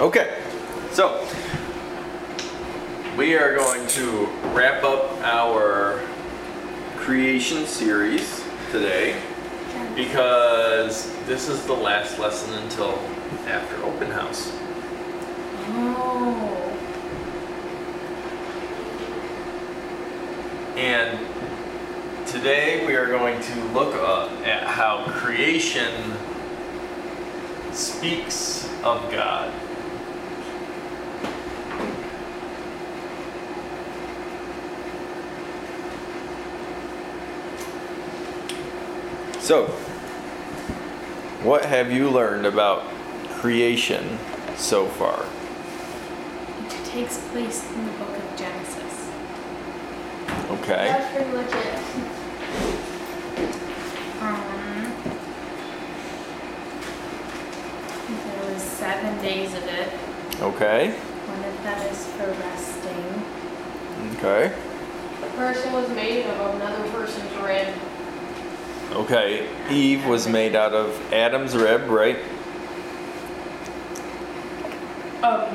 Okay, so we are going to wrap up our creation series today because this is the last lesson until after open house. Oh. And today we are going to look uh, at how creation speaks of God. So, what have you learned about creation so far? It takes place in the book of Genesis. Okay. That's pretty much it. Um, there was seven days of it. Okay. One of that is for resting. Okay. The person was made of another person's rib. Okay. Eve was made out of Adam's rib, right? Um,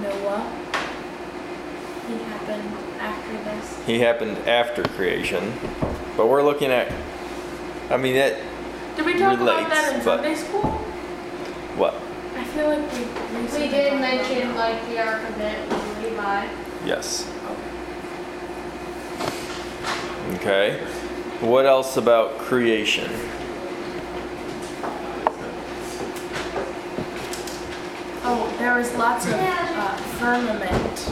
Noah. He happened after this. He happened after creation. But we're looking at I mean it Did we talk about that in Sunday school? what? I feel like we We recently did mention like the Ark of it Levi. Yes. Okay. What else about creation? Oh, there was lots of uh, firmament.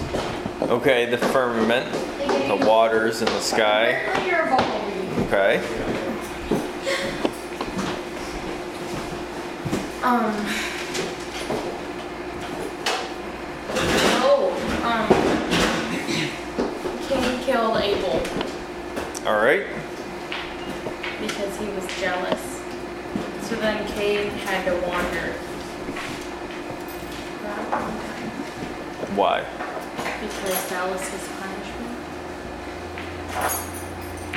Okay, the firmament, the waters in the sky. Apparently you're a bumblebee. Okay. Um, No. um, Cain killed Abel All right. because he was jealous. So then Cain had to wander. for a long time Why? Because that was his punishment.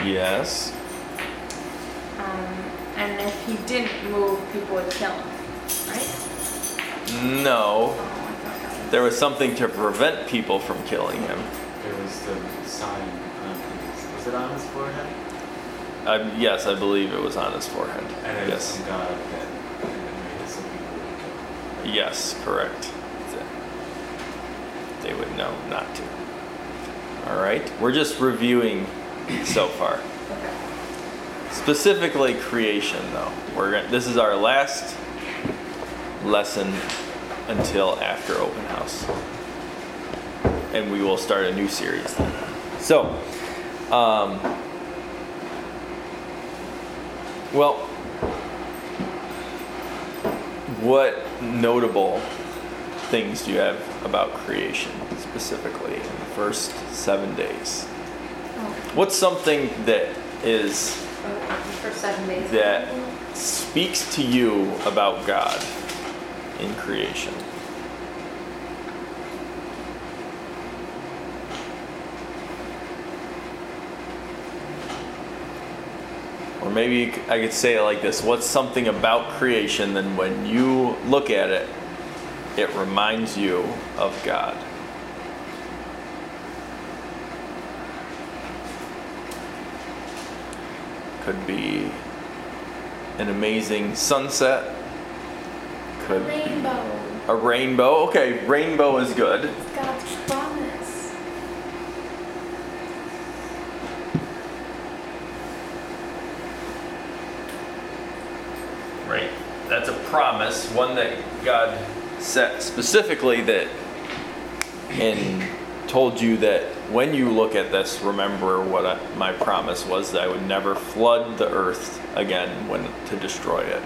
Yes. Um, and if he didn't move, people would kill him, right? No. Oh, I thought that was- There was something to prevent people from killing him. There was the sign on his, was it on his forehead? I, yes, I believe it was on his forehead. And it Yes. from God that, made it so people would kill. Yes, correct. They would know not to. All right. We're just reviewing so far. Specifically creation though. We're to this is our last lesson until after open house. And we will start a new series then. So, um, well, what notable things do you have about creation specifically in the first seven days? Oh, What's something that is For seven days. that speaks to you about God in creation? Maybe I could say it like this What's something about creation that when you look at it, it reminds you of God? Could be an amazing sunset. Could be Rainbow. a rainbow. Okay, rainbow is good. It's God's promise. Right. That's a promise, one that God set specifically that and told you that when you look at this, remember what I, my promise was that I would never flood the earth again when to destroy it.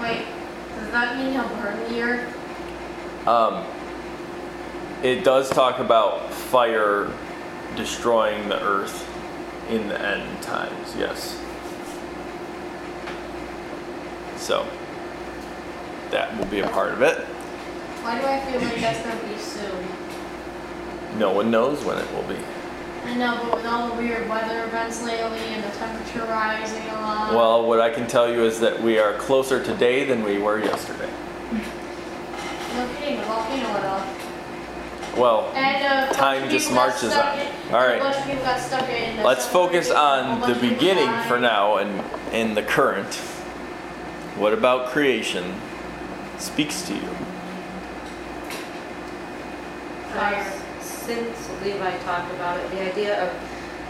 Wait, does that mean he'll burn the earth? Um, it does talk about fire destroying the earth in the end times, yes. So, that will be a part of it. Why do I feel like that's gonna be soon? No one knows when it will be. I know, but with all the weird weather events lately and the temperature rising a lot. Well, what I can tell you is that we are closer today than we were yesterday. no kidding, the volcano went off. Well, And uh, Time just marches on. in- All right. bunch of people got stuck in. the let's focus on the beginning for now and in the current. What about creation speaks to you? Uh, Since Levi talked about it, the idea of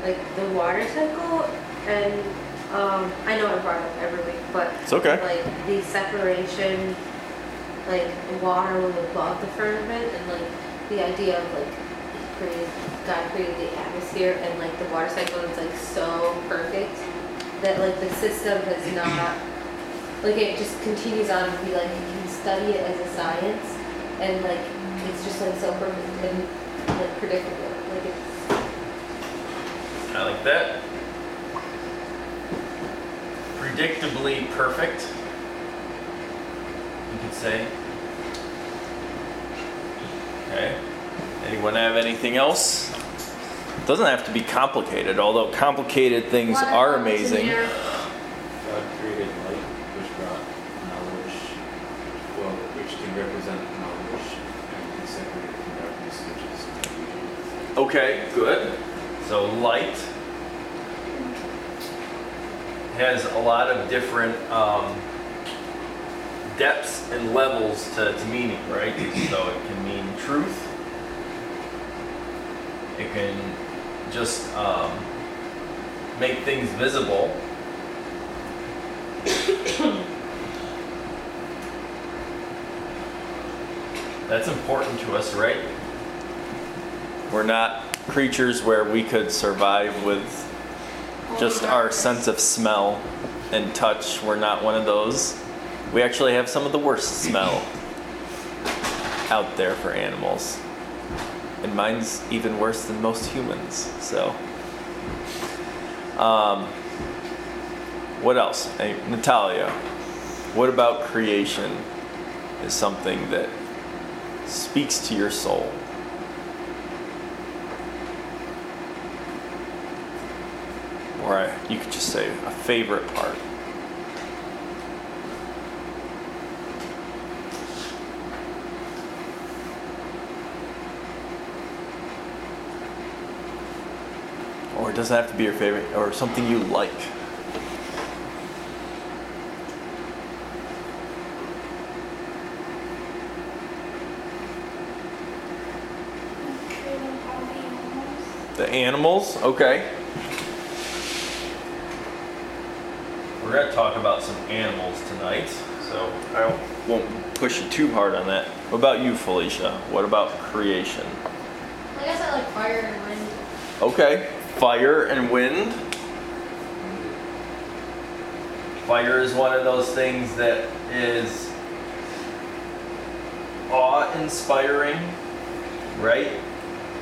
like the water cycle and um, I know I brought it up every week, but It's okay. like the separation, like water was above the firmament, and like the idea of like created, God created the atmosphere, and like the water cycle is like so perfect that like the system has not, like it just continues on to be like you can study it as a science, and like it's just like so perfect and like predictable, like it's I like that. Predictably perfect, you could say. Okay. Anyone have anything else? Doesn't have to be complicated, although complicated things are amazing. here. God created light, which brought knowledge, well, which can represent knowledge, and he separated from darkness, which is confusion. Okay, good. So light has a lot of different um, depths and levels to, to meaning, right? So it can mean truth. It can just um, make things visible. That's important to us, right? We're not creatures where we could survive with just our sense of smell and touch. We're not one of those. We actually have some of the worst smell out there for animals. And mine's even worse than most humans. So, um, what else? Hey, Natalia, what about creation is something that speaks to your soul? Or a, you could just say a favorite part. Or it doesn't have to be your favorite, or something you like. The animals, okay. We're going to talk about some animals tonight, so I won't push you too hard on that. What about you, Felicia? What about creation? I guess I like fire and wind. Okay, fire and wind. Fire is one of those things that is awe inspiring, right?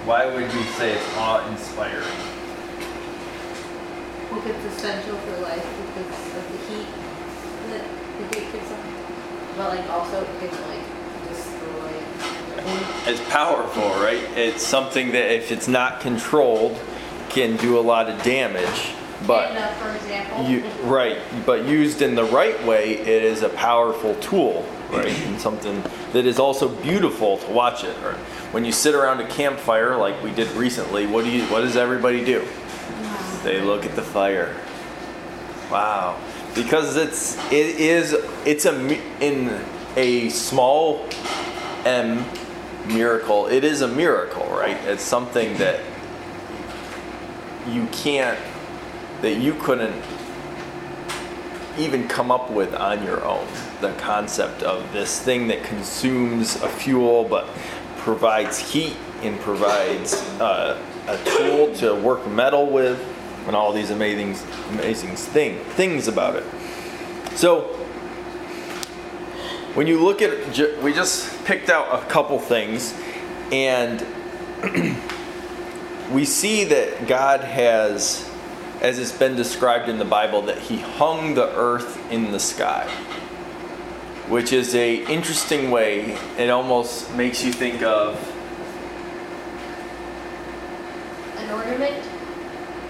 Why would you say it's awe inspiring? I think it's essential for life because of the heat that the heat gives off. But like also it can like destroy. It's powerful, right? It's something that if it's not controlled can do a lot of damage, but And, uh, for example. You, right, but used in the right way, it is a powerful tool, right? And something that is also beautiful to watch it. Right? When you sit around a campfire like we did recently, what do you? What does everybody do? They look at the fire. Wow, because it's it is it's a in a small m miracle. It is a miracle, right? It's something that you can't that you couldn't even come up with on your own. The concept of this thing that consumes a fuel but provides heat and provides uh, a tool to work metal with, and all these amazing, amazing thing, things about it. So, when you look at, we just picked out a couple things, and we see that God has, as it's been described in the Bible, that He hung the earth in the sky, which is a interesting way. It almost makes you think of An ornament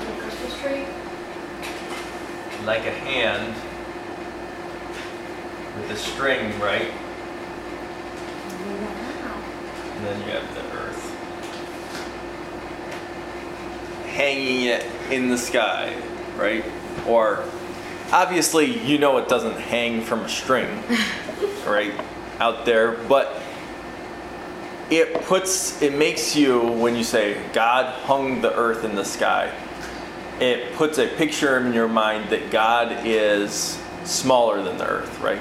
on a Christmas tree? Like a hand with a string, right? And then you have the earth hanging it in the sky, right? Or obviously, you know it doesn't hang from a string, right? Out there, but it puts, it makes you, when you say God hung the earth in the sky, it puts a picture in your mind that God is smaller than the earth, right?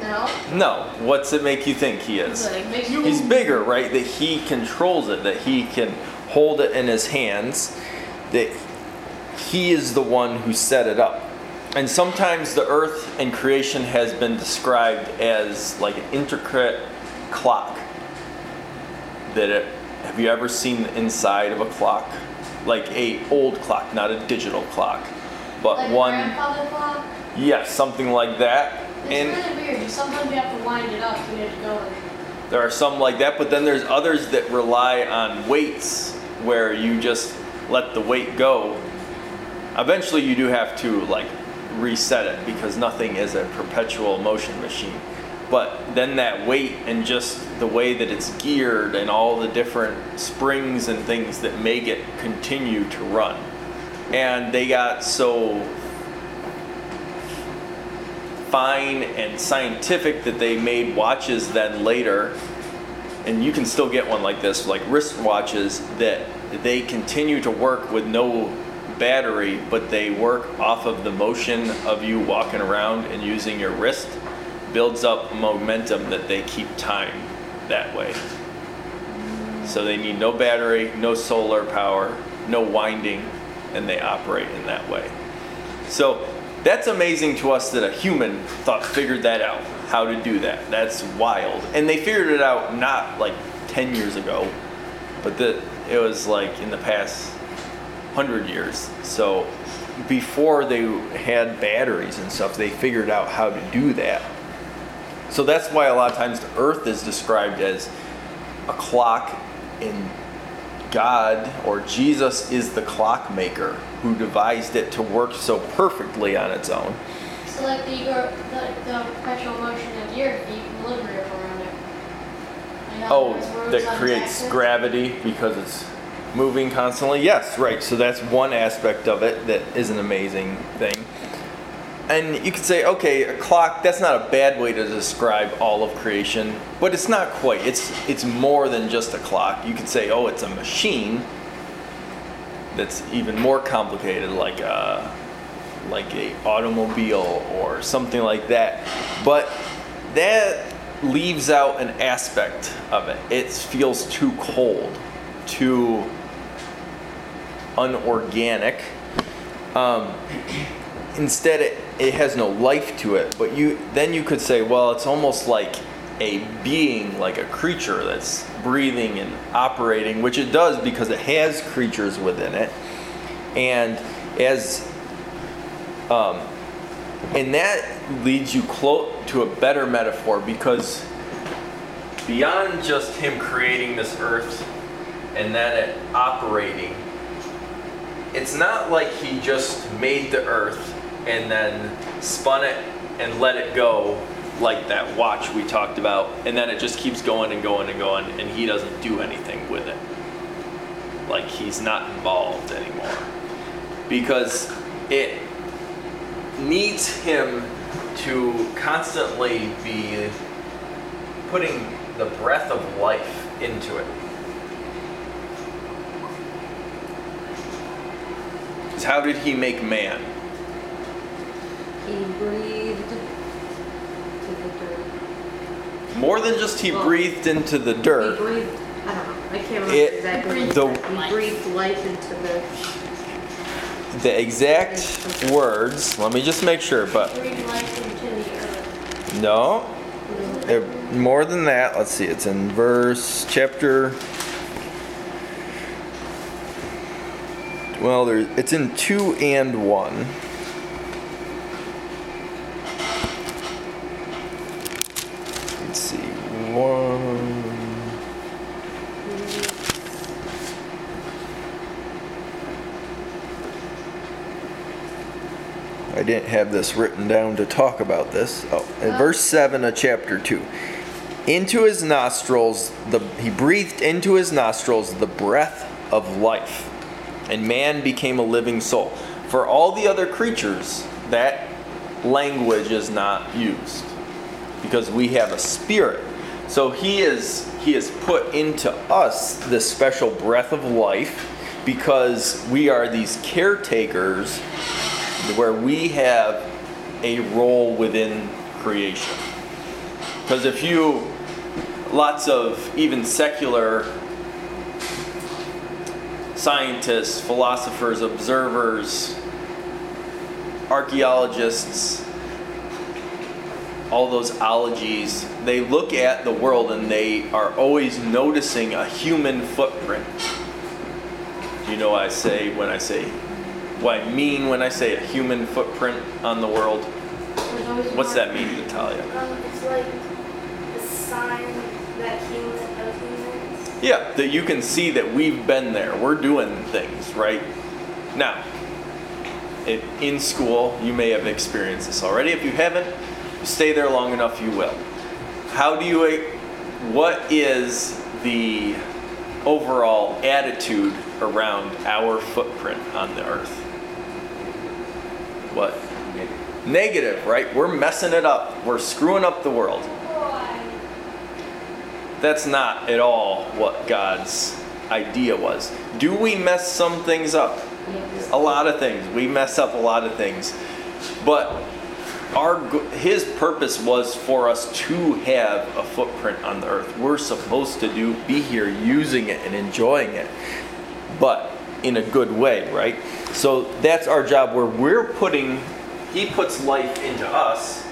No. No. What's it make you think he is? He's bigger, right? That he controls it, that he can hold it in his hands, that he is the one who set it up. And sometimes the earth and creation has been described as like an intricate clock. That it, have you ever seen the inside of a clock? Like a old clock, not a digital clock, but like one. a grandfather clock. Yes, something like that. It's And really weird. Sometimes you have to wind it up to get it going. There are some like that, but then there's others that rely on weights where you just let the weight go. Eventually, you do have to like reset it because nothing is a perpetual motion machine. But then that weight and just the way that it's geared and all the different springs and things that make it continue to run. And they got so fine and scientific that they made watches then later and you can still get one like this like wristwatches that they continue to work with no battery but they work off of the motion of you walking around and using your wrist builds up momentum that they keep time that way so they need no battery no solar power no winding and they operate in that way so that's amazing to us that a human thought figured that out, how to do that. That's wild. And they figured it out not like 10 years ago, but that it was like in the past 100 years. So before they had batteries and stuff, they figured out how to do that. So that's why a lot of times the earth is described as a clock in God or Jesus is the clockmaker who devised it to work so perfectly on its own. So like the the, the perpetual motion of the earth, the equilibrium around it. Like Oh, that creates axis. gravity because it's moving constantly. Yes, right. So that's one aspect of it that is an amazing thing. And you could say, okay, a clock, that's not a bad way to describe all of creation, but it's not quite. It's it's more than just a clock. You could say, oh, it's a machine that's even more complicated like a like a automobile or something like that. But that leaves out an aspect of it. It feels too cold, too unorganic. Um, instead, it, it has no life to it. But you then you could say, well, it's almost like a being, like a creature that's breathing and operating, which it does because it has creatures within it. And as um, and that leads you close to a better metaphor because beyond just him creating this earth and then it operating, it's not like he just made the earth and then spun it and let it go like that watch we talked about, and then it just keeps going and going and going, and he doesn't do anything with it. Like he's not involved anymore. Because it needs him to constantly be putting the breath of life into it. how did he make man? He breathed to the dirt. More than just he Well, breathed into the He dirt. breathed, I don't know, I can't remember It- exactly the- he breathed life into the, The exact words, let me just make sure, but Breathe life into the earth. no, it- more than that. Let's see, it's in verse, chapter. Well, there, it's in 2 and 1. Let's see, 1. didn't have this written down to talk about this. Oh, in verse 7 of chapter 2. Into his nostrils, the, he breathed into his nostrils the breath of life, and man became a living soul. For all the other creatures, that language is not used because we have a spirit. So he is he has put into us this special breath of life because we are these caretakers where we have a role within creation. Because if you lots of even secular scientists, philosophers, observers, archaeologists, all those ologies, they look at the world and they are always noticing a human footprint. You know I say when I say, what I mean when I say a human footprint on the world. What's that mean, Natalia? Um, it's like a sign that human of humans. Yeah, that you can see that we've been there. We're doing things, right? Now, it, in school, you may have experienced this already. If you haven't, stay there long enough, you will. How do you, what is the overall attitude around our footprint on the earth? What? Negative, right? We're messing it up. We're screwing up the world. That's not at all what God's idea was. Do we mess some things up? A lot of things. We mess up a lot of things. But our his purpose was for us to have a footprint on the earth. We're supposed to do be here using it and enjoying it. But in a good way, right? So that's our job where we're putting he puts life into us.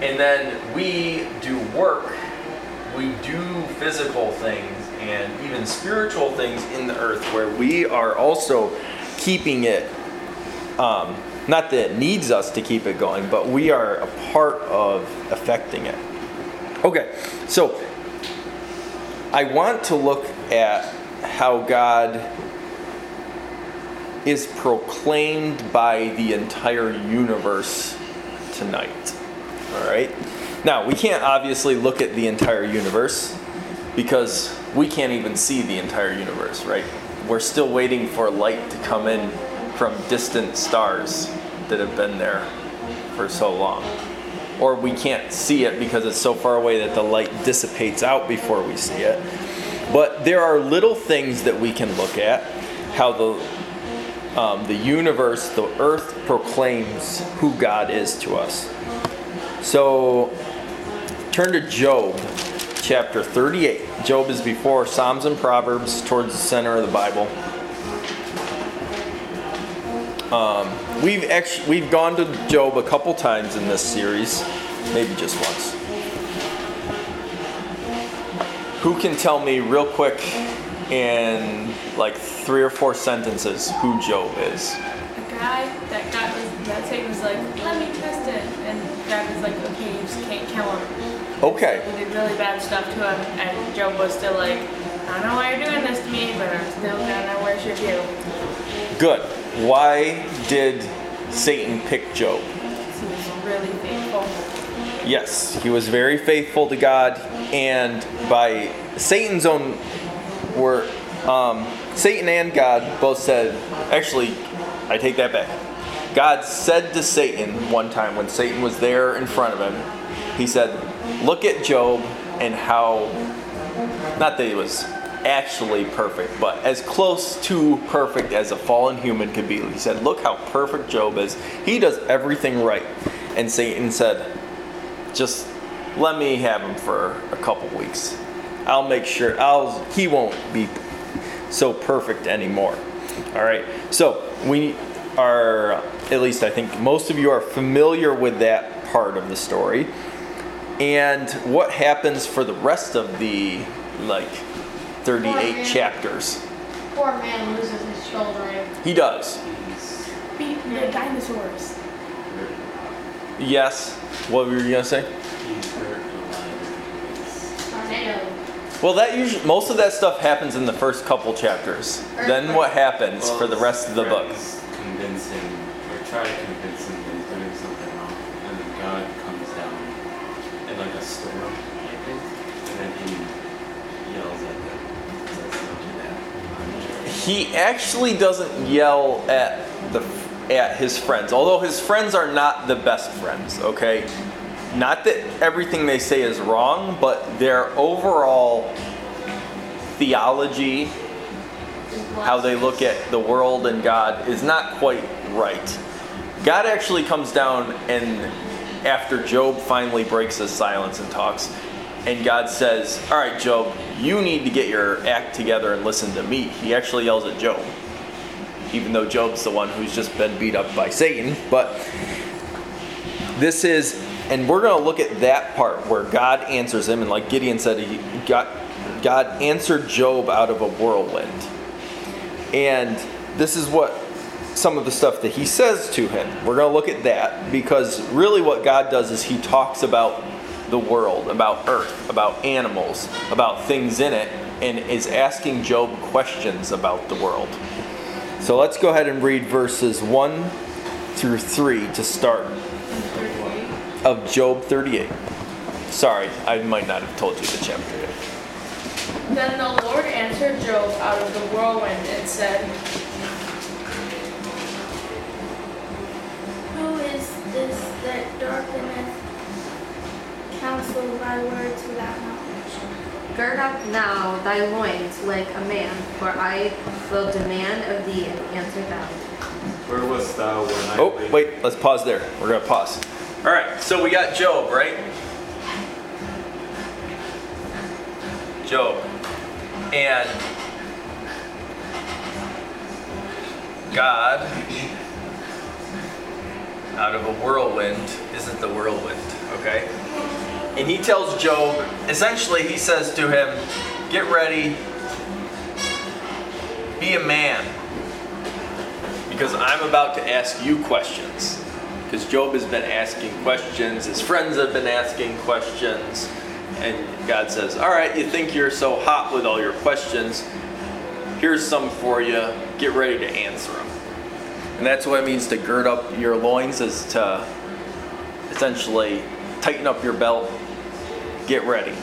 And then we do work we do physical things and even spiritual things in the earth where we are also keeping it um, not that it needs us to keep it going but we are a part of affecting it. Okay so i want to look at how god is proclaimed by the entire universe tonight all right. Now, we can't obviously look at the entire universe because we can't even see the entire universe, right? We're still waiting for light to come in from distant stars that have been there for so long. Or we can't see it because it's so far away that the light dissipates out before we see it. But there are little things that we can look at how the um, the universe, the earth proclaims who God is to us. So turn to Job chapter 38. Job is before Psalms and Proverbs, towards the center of the Bible. Um, we've actually we've gone to Job a couple times in this series, maybe just once. Who can tell me real quick in like three or four sentences who Job is? A guy that God was that Satan was like, let me test it, and God was like, okay, you just can't kill him. Okay. He did really bad stuff to him, and Job was still like, I don't know why you're doing this to me, but I'm still gonna worship you. Good. Why did Satan pick Job? He was really faithful. Yes, he was very faithful to God, and by Satan's own word, um, Satan and God both said, actually, I take that back. God said to Satan one time when Satan was there in front of him, he said, Look at Job and how, not that he was actually perfect, but as close to perfect as a fallen human could be. He said, Look how perfect Job is. He does everything right. And Satan said, Just let me have him for a couple weeks. I'll make sure I'll he won't be so perfect anymore. All right. So, we are at least I think most of you are familiar with that part of the story. And what happens for the rest of the like 38 chapters? Poor man loses his children. He does. He's Beat the dinosaurs. Yes. What were you going to say? he's hurt a lot. He's- Tornado. Well, that usually most of that stuff happens in the first couple chapters. Then what happens for the rest of the book? Convince him, or try to convince him that he's doing something wrong, and then God comes down in like a storm, I think, and then he yells at them. Says, "Don't do that." He actually doesn't yell at the at his friends, although his friends are not the best friends. Okay, not that everything they say is wrong, but their overall theology, how they look at the world and God, is not quite right. God actually comes down and after Job finally breaks his silence and talks, and God says, All right, Job, you need to get your act together and listen to me. He actually yells at Job, even though Job's the one who's just been beat up by Satan. But this is, and we're going to look at that part where God answers him, and like Gideon said, he got, God answered Job out of a whirlwind. And this is what some of the stuff that he says to him. We're going to look at that because really what God does is he talks about the world, about earth, about animals, about things in it, and is asking Job questions about the world. So let's go ahead and read verses 1 through 3 to start of Job 38. Sorry, I might not have told you the chapter yet. Then the Lord answered Job out of the whirlwind and said, Who is this that darkeneth counsel by words without knowledge? Gird up now thy loins like a man, for I will demand of thee and answer thou. Where wast thou when I Oh, wait, let's pause there. We're going to pause. All right, so we got Job, right? Job. And God, out of a whirlwind, isn't the whirlwind, okay? And he tells Job, essentially, he says to him, Get ready, be a man, because I'm about to ask you questions. Because Job has been asking questions, his friends have been asking questions, and God says, All right, you think you're so hot with all your questions. Here's some for you. Get ready to answer them. And that's what it means to gird up your loins, is to essentially tighten up your belt, get ready.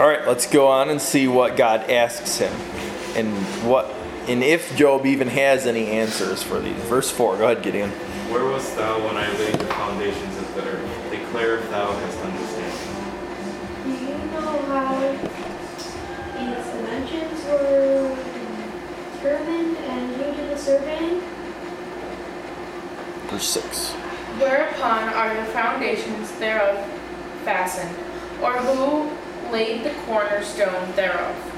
All right, let's go on and see what God asks him and what and if Job even has any answers for these. Verse 4, go ahead, Gideon. Where wast thou when I laid the foundations of the earth? Declare if thou hast understanding. Do you know how its dimensions were determined and who did the surveying? Verse 6. Whereupon are the foundations thereof fastened? Or who laid the cornerstone thereof?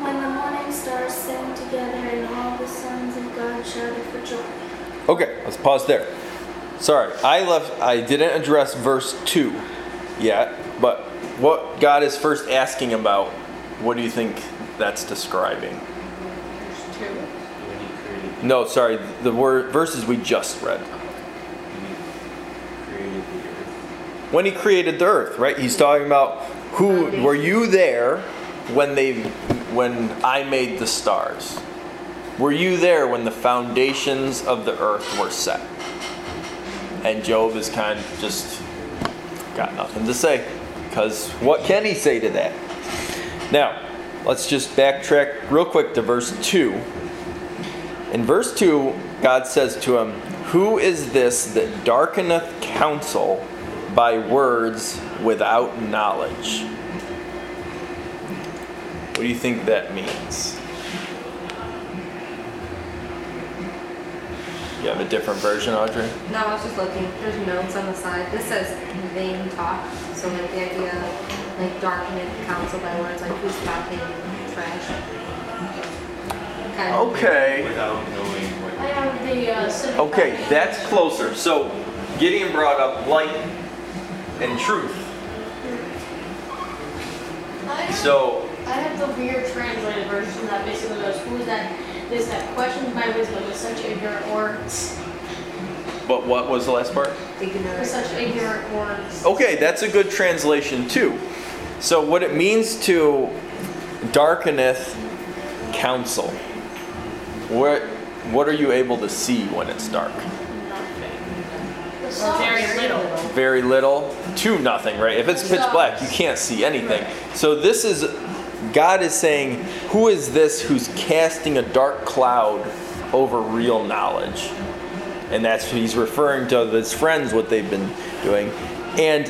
When the morning stars sang together and all the sons of God shouted for joy. Okay, let's pause there. Sorry, I left I didn't address verse 2 yet, but what God is first asking about, what do you think that's describing? Verse 2. When he created, No, sorry, the word verses we just read. When he created the earth, right? He's talking about who were you there when they when I made the stars? Were you there when the foundations of the earth were set? And Job is kind of just got nothing to say because what can he say to that? Now, let's just backtrack real quick to verse 2. In verse 2, God says to him, Who is this that darkeneth counsel by words without knowledge? What do you think that means? You have a different version, Audrey? No, I was just looking. There's notes on the side. This says vain talk. So like the idea, of like darkening counsel by words, like who's talking trash. Kind of. Okay. Without knowing I what. have the uh, civic Okay, foundation. that's closer. So Gideon brought up light and truth. I have, So I have the weird translated version that basically goes, who is that? This that questions my wisdom with such ignorant words. but what was the last part? With Ignorant. such ignorant words. Okay, that's a good translation too. So, what it means to darkeneth counsel, what, what are you able to see when it's dark? The Or very little. Very little to nothing, right? If it's pitch black, you can't see anything. So, this is, God is saying, Who is this who's casting a dark cloud over real knowledge? And that's he's referring to his friends, what they've been doing. And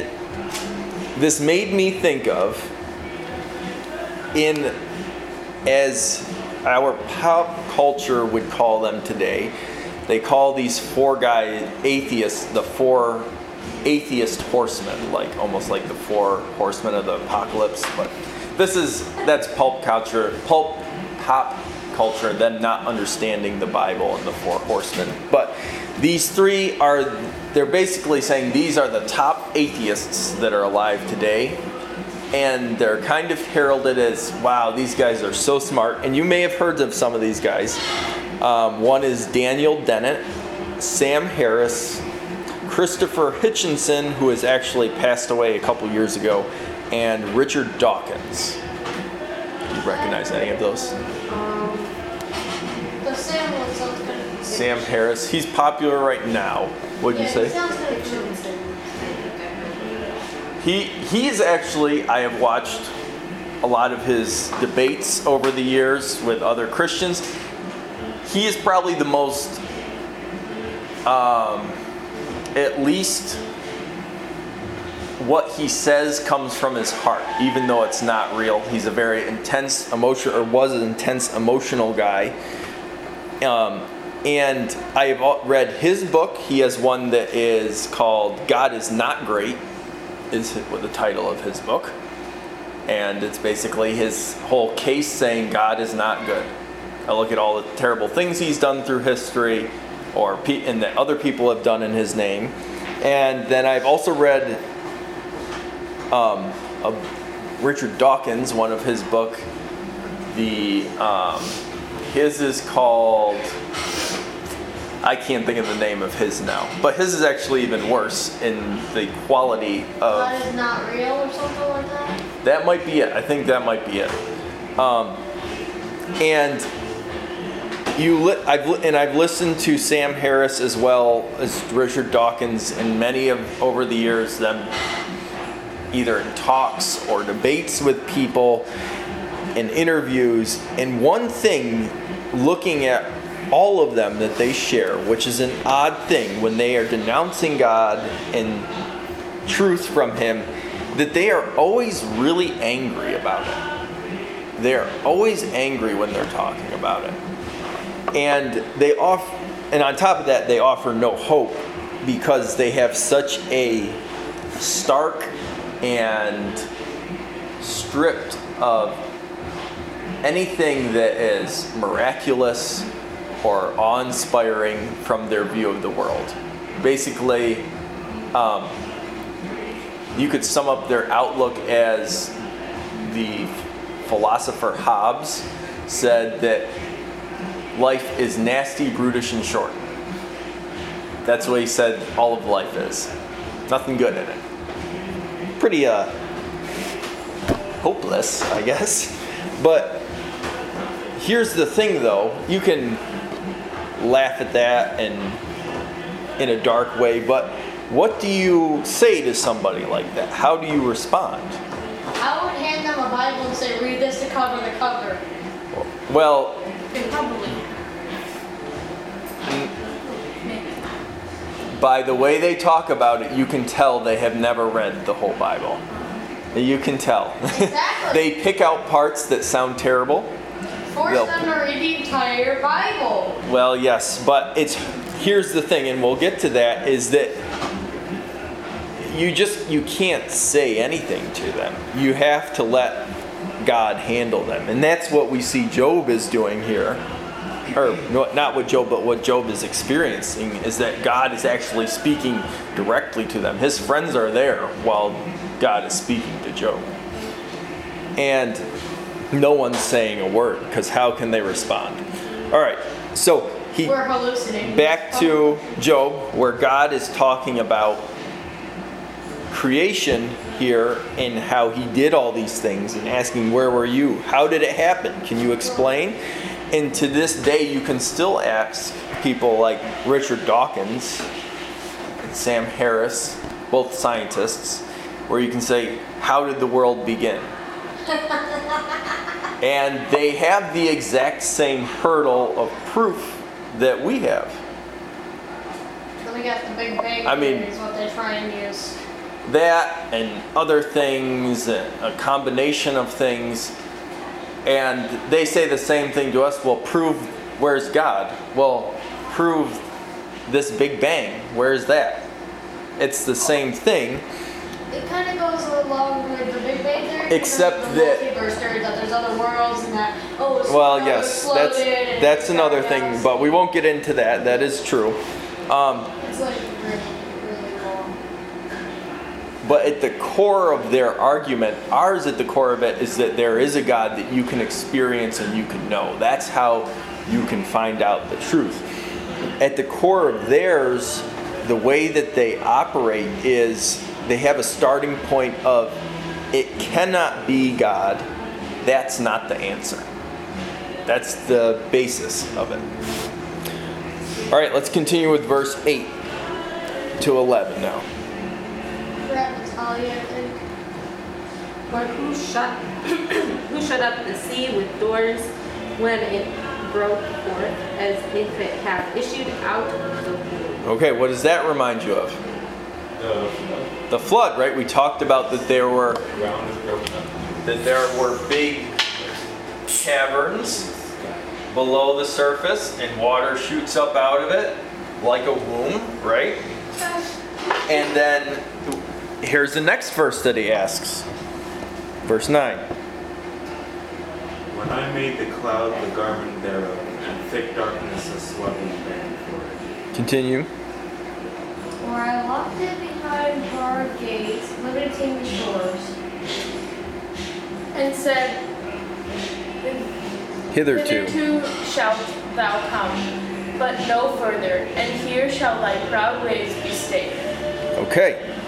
this made me think of in as our pop culture would call them today they call these four guys atheists the four atheist horsemen like almost like the four horsemen of the apocalypse but this is that's pulp culture pulp pop culture them not understanding the bible and the four horsemen. But these three are they're basically saying these are the top atheists that are alive today. And they're kind of heralded as wow these guys are so smart. And you may have heard of some of these guys. Um, one is daniel dennett sam harris christopher hitchinson who has actually passed away a couple years ago and richard dawkins do you recognize any of those Um, the Sam one sounds kind of. sam harris he's popular right now what'd you say It sounds kind of cool. He he's actually I have watched a lot of his debates over the years with other Christians. He is probably the most um, at least he says comes from his heart, even though it's not real. He's a very intense emotion or was an intense emotional guy. Um, and I have read his book. He has one that is called "God Is Not Great," is the title of his book, and it's basically his whole case saying God is not good. I look at all the terrible things he's done through history, or and that other people have done in his name, and then I've also read um, a, Richard Dawkins, one of his book. The um, his is called. I can't think of the name of his now, but his is actually even worse in the quality of. God is not real or something like that. That might be it. I think that might be it. Um, and you, li- I've li- and I've listened to Sam Harris as well as Richard Dawkins, and many of over the years them either in talks or debates with people in interviews. And one thing, looking at all of them that they share, which is an odd thing when they are denouncing God and truth from Him, that they are always really angry about it. They are always angry when they're talking about it. And they off and on top of that they offer no hope because they have such a stark and stripped of anything that is miraculous or awe-inspiring from their view of the world. Basically, um, you could sum up their outlook as the philosopher Hobbes said that life is nasty, brutish, and short. That's what he said all of life is. Nothing good in it. Pretty uh hopeless, I guess. But here's the thing though, you can laugh at that and in a dark way, but what do you say to somebody like that? How do you respond? I would hand them a Bible and say, read this to cover the cover. Well, They by the way they talk about it, you can tell they have never read the whole Bible. You can tell. Exactly. they pick out parts that sound terrible. Force They'll- them to read the entire Bible. Well, yes, but it's here's the thing, and we'll get to that. Is that you just you can't say anything to them. You have to let God handle them, and that's what we see Job is doing here. Or not what Job, but what Job is experiencing is that God is actually speaking directly to them. His friends are there while God is speaking to Job, and no one's saying a word because how can they respond? All right, so he We're hallucinating. back to Job, where God is talking about creation here and how he did all these things and asking, Where were you? How did it happen? Can you explain? And to this day, you can still ask people like Richard Dawkins and Sam Harris, both scientists, where you can say, How did the world begin? and they have the exact same hurdle of proof that we have. So we got the Big Bang I mean- is what they try and use. that and other things, a combination of things, and they say the same thing to us. Well, prove where's God? Well, prove this Big Bang. Where's that? It's the same thing, It kind of goes along with the Big Bang Theory. Except the that- theory that there's other worlds and that oh it's Well, yes, that's and that's another thing, galaxy. but we won't get into that. That is true. Um, It's like really, really long. But at the core of their argument, ours at the core of it is that there is a God that you can experience and you can know. That's how you can find out the truth. At the core of theirs, the way that they operate is they have a starting point of it cannot be God. That's not the answer. That's the basis of it. All right, let's continue with verse 8 to 11 now. We're at Natalia, I think. But who shut who shut up the sea with doors when it broke forth as if it had issued out of the womb? Okay, what does that remind you of? The The flood, right? We talked about that there were ground is broken up. that there were big caverns below the surface and water shoots up out of it like a womb, right? And then here's the next verse that he asks. Verse 9. When I made the cloud the garment thereof, and thick darkness a swaddling band for it. Continue. Where I locked it behind barred gates, limiting the shores. And said, Hitherto. Hitherto shalt thou come, but no further, and here shall thy proud ways be stayed. Okay.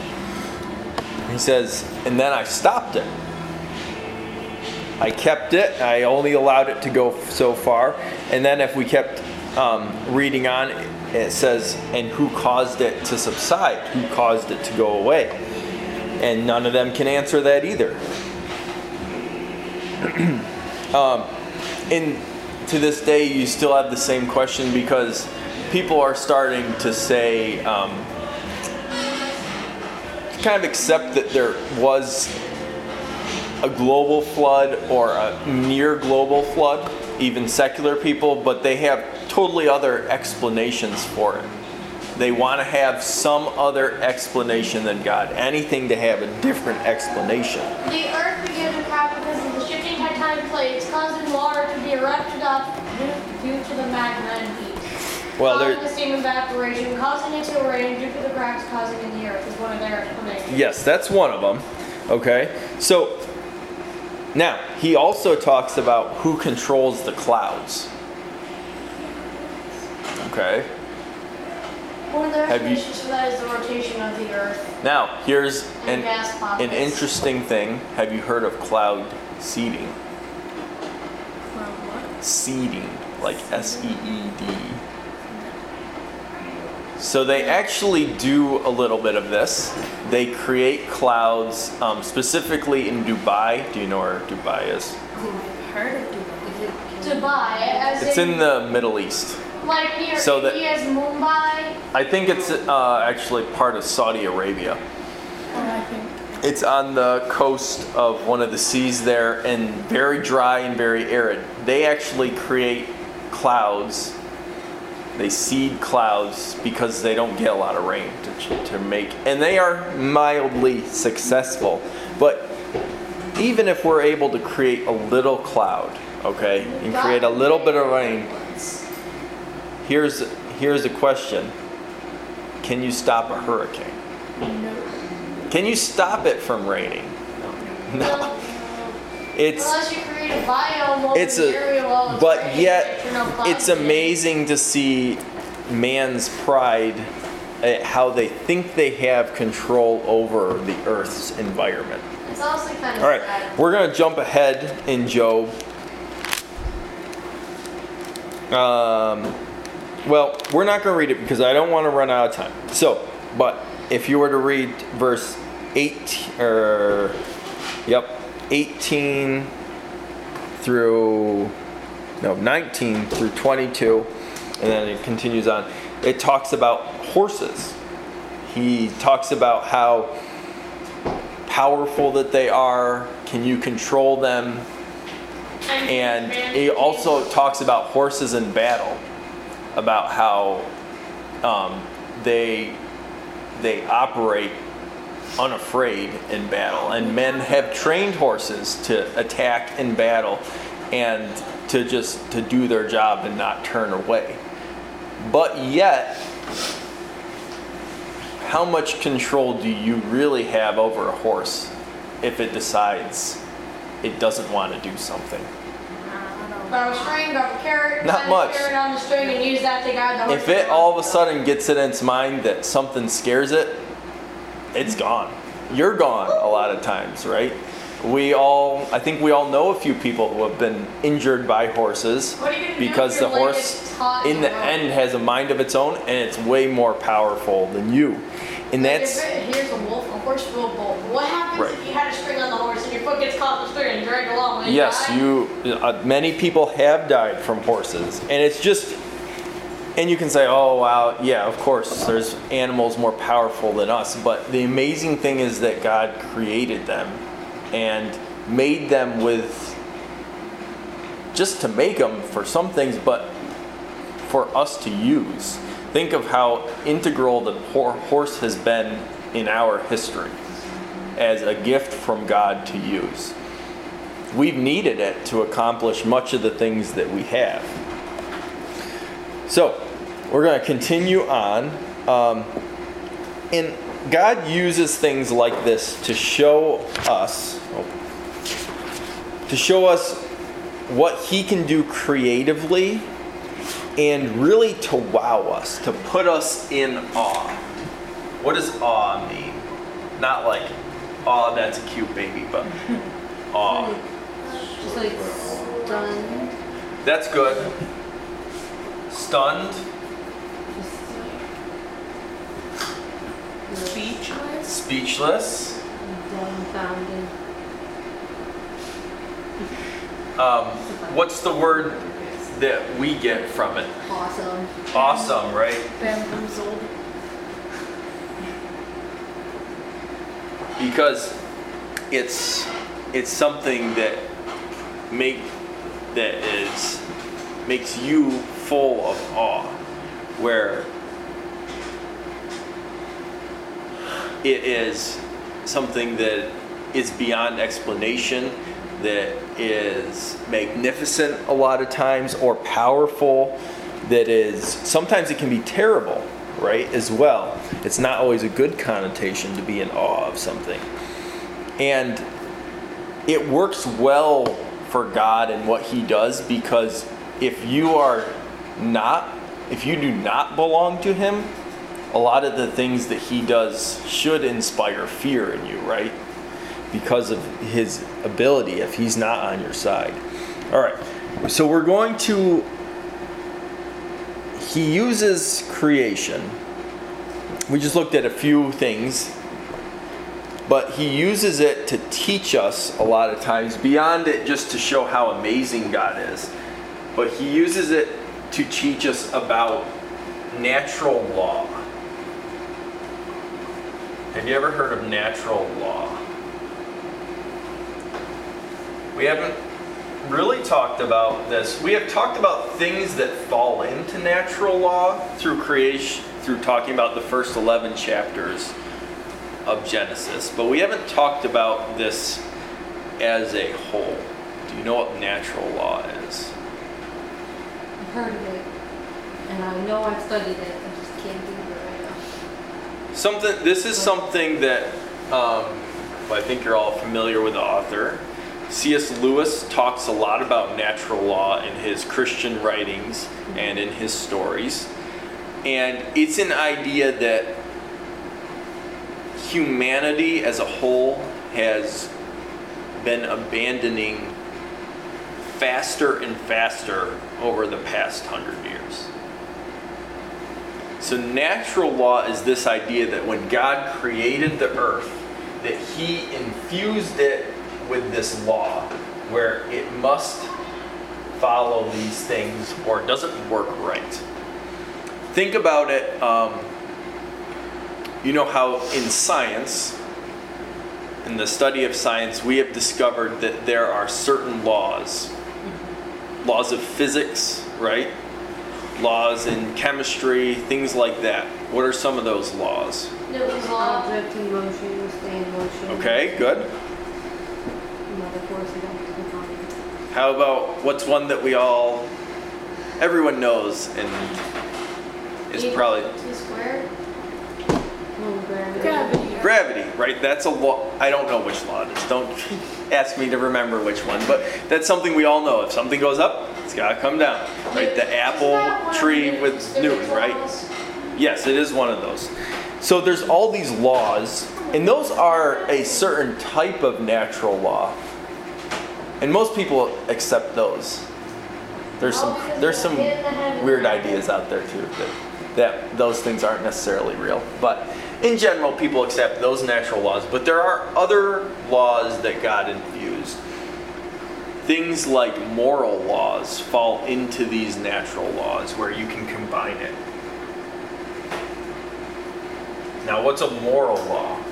He says, and then I stopped it. I kept it. I only allowed it to go so far. And then if we kept um, reading on, it says, and who caused it to subside? Who caused it to go away? And none of them can answer that either. um, and to this day, you still have the same question because people are starting to say, um, kind of accept that there was a global flood or a near global flood, even secular people, but they have totally other explanations for it. They want to have some other explanation than God, anything to have a different explanation. The Earth began to crack because of the shifting tectonic plates, causing water to be erupted up due, to the magma. Well, causing the steam evaporation, causing it to rain due to the cracks causing in the earth is one of their explanations. yes, that's one of them. Okay, so now he also talks about who controls the clouds. Okay. One of you- explanations for that is the rotation of the earth Now, here's an, an interesting thing. Have you heard of cloud seeding? Cloud what? Seeding, like S E E D. So they actually do a little bit of this. They create clouds, um, specifically in Dubai. Do you know where Dubai is? Heard of Dubai? Dubai, as It's in the Middle East. like near so that- India's Mumbai. I think it's uh, actually part of Saudi Arabia. Oh, I think. It's on the coast of one of the seas there and very dry and very arid. They actually create clouds. They seed clouds because they don't get a lot of rain to, to make, and they are mildly successful. But even if we're able to create a little cloud, okay, and create a little bit of rain, here's here's a question: Can you stop a hurricane? No. Can you stop it from raining? No. It's Unless you create a biome it's a area while it's but yet you know, clouds it's amazing to see man's pride at how they think they have control over the earth's environment. It's honestly kind of All right, sad. we're going to jump ahead in Job. Um, well, we're not going to read it because I don't want to run out of time. So, but if you were to read verse 8 or yep, 18 through no, 19 through 22 and then it continues on. It talks about horses. He talks about how powerful that they are. Can you control them? And he also talks about horses in battle, about how um, they they operate unafraid in battle, and men have trained horses to attack in battle, and to just to do their job and not turn away. But yet, how much control do you really have over a horse if it decides it doesn't want to do something? A string, grab a carrot, Not the much. the string, and use that to guide the horse. If it all of a sudden gets it in its mind that something scares it, it's gone. You're gone a lot of times, right? We all, I think we all know a few people who have been injured by horses What are you gonna do because the horse, in the end, has a mind of its own and it's way more powerful than you. And that's, here's a wolf, a horse will bolt. What happens Right. if you had a string on the horse and your foot gets caught in the string and dragged along? You yes, die? you, uh, many people have died from horses. And it's just, and you can say, oh, wow, yeah, of course, there's animals more powerful than us. But the amazing thing is that God created them and made them with, just to make them for some things, but for us to use. Think of how integral the horse has been in our history as a gift from God to use. We've needed it to accomplish much of the things that we have. So, we're going to continue on. Um, and God uses things like this to show us, to show us what He can do creatively and really to wow us, to put us in awe. What does awe mean? Not like, aw, that's a cute baby, but awe. Just like stunned. That's good. Stunned, Just Speechless. speechless. dumbfounded. Um, what's the word that we get from it? Awesome. Awesome, right? Bamboozled. Because it's it's something that make that is makes you full of awe, where it is something that is beyond explanation, that is magnificent a lot of times, or powerful, that is sometimes it can be terrible, right? As well. It's not always a good connotation to be in awe of something. And it works well for God and what He does because if you are not, if you do not belong to Him, a lot of the things that He does should inspire fear in you, right? Because of His ability if He's not on your side. All right, so we're going to, He uses creation. We just looked at a few things but he uses it to teach us a lot of times beyond it just to show how amazing God is. But he uses it to teach us about natural law. Have you ever heard of natural law? We haven't really talked about this. We have talked about things that fall into natural law through creation, through talking about the first 11 chapters of Genesis, but we haven't talked about this as a whole. Do you know what natural law is? I've heard of it. And I know I've studied it. I just can't think of it right now. Something. This is something that um, I think you're all familiar with the author. C.S. Lewis talks a lot about natural law in his Christian writings and in his stories. And it's an idea that humanity as a whole has been abandoning faster and faster over the past hundred years. So, natural law is this idea that when God created the earth, that He infused it with this law where it must follow these things or it doesn't work right. Think about it. Um, you know how in science, in the study of science, we have discovered that there are certain laws, laws of physics, right? Laws in chemistry, things like that. What are some of those laws? Newton's law. Object in motion, stay in motion. Okay, good. Another force of active How about what's one that we all, everyone knows and is probably T squared. gravity. Gravity. gravity, right? That's a law. I don't know which law it is. Don't ask me to remember which one, but that's something we all know. If something goes up, it's got to come down, right? The apple tree with Newton, right? Yes, it is one of those. So there's all these laws, and those are a certain type of natural law. And most people accept those. There's some there's some weird ideas out there too that that those things aren't necessarily real. But in general, people accept those natural laws. But there are other laws that God infused. Things like moral laws fall into these natural laws where you can combine it. Now, what's a moral law?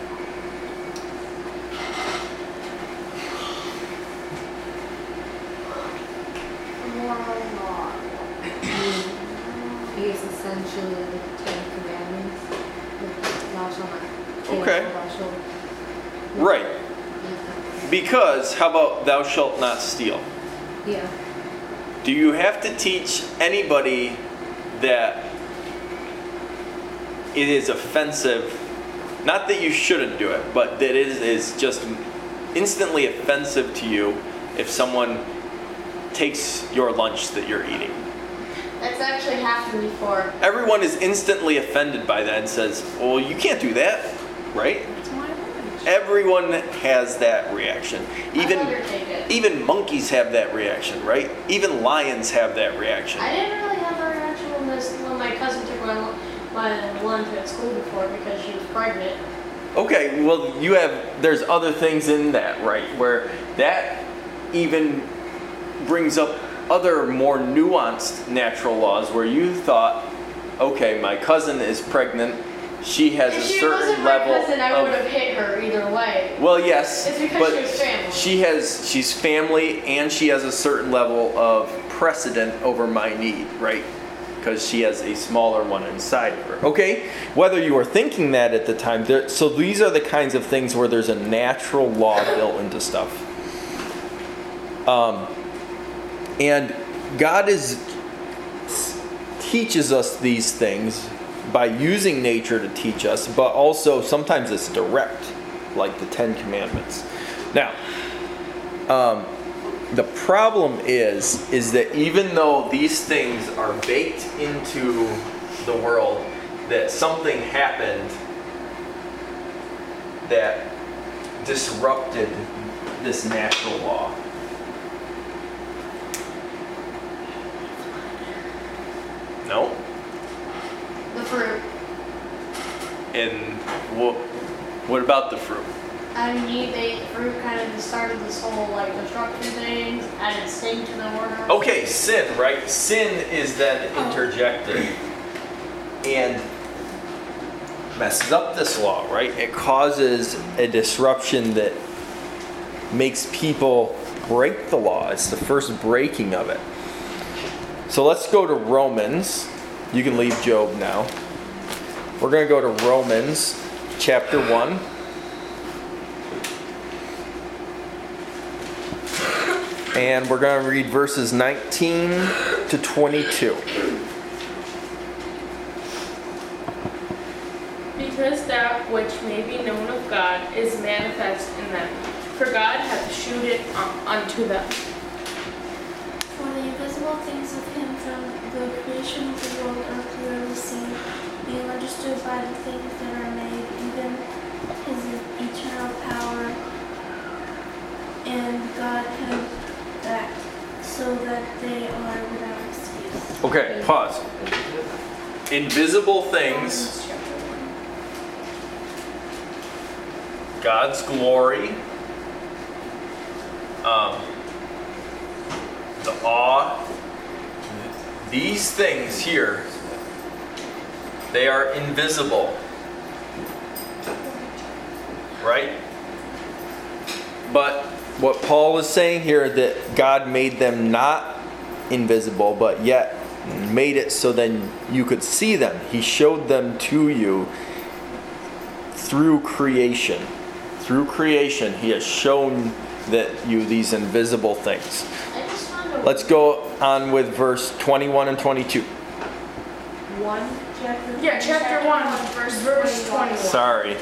Moral law. Is essentially the Ten Commandments. Thou shalt not kill, Okay. thou shalt Right. Because, how about thou shalt not steal? Yeah. Do you have to teach anybody that it is offensive? Not that you shouldn't do it, but that it is, is just instantly offensive to you if someone takes your lunch that you're eating. That's actually happened before. Everyone is instantly offended by that and says, Well, you can't do that, right? It's my lunch. Everyone has that reaction. Even I'd undertake it. even monkeys have that reaction, right? Even lions have that reaction. I didn't really have a reaction when this when my cousin took my my lunch at school before because she was pregnant. Okay, well, you have, there's other things in that, right? Where that even brings up other more nuanced natural laws where you thought, okay, my cousin is pregnant, she has If a she certain level cousin, I would have of. hit her either way. Well, yes, It's because but she was family. she has, she's family and she has a certain level of precedent over my need, right? Because she has a smaller one inside of her. Okay, whether you were thinking that at the time, there, so these are the kinds of things where there's a natural law built into stuff. Um, and God is teaches us these things by using nature to teach us, but also sometimes it's direct, like the Ten Commandments. Now, um, the problem is is that even though these things are baked into the world, that something happened that disrupted this natural law. No. The fruit. And what what about the fruit? I mean, ate the fruit, kind of started this whole like destruction thing, added sin to the order. Okay, sin, right? Sin is then oh. interjected and messes up this law, right? It causes a disruption that makes people break the law. It's the first breaking of it. So let's go to Romans. You can leave Job now. We're going to go to Romans chapter 1. And we're going to read verses 19 to 22. Because that which may be known of God is manifest in them. For God hath shewed it uh, unto them. For the invisible things of him from the creation of the world are clearly seen, being understood by the things that are made, even his eternal power. And God held back so that they are without excuse. Okay, pause. Invisible things, God's glory, um, the awe, these things here, they are invisible. Right? But what Paul is saying here that God made them not invisible, but yet made it so then you could see them. He showed them to you through creation. Through creation, He has shown that you these invisible things. I just found a Let's go on with verse 21 and 22. One chapter. Yeah, chapter 1, verse, verse 21. Sorry,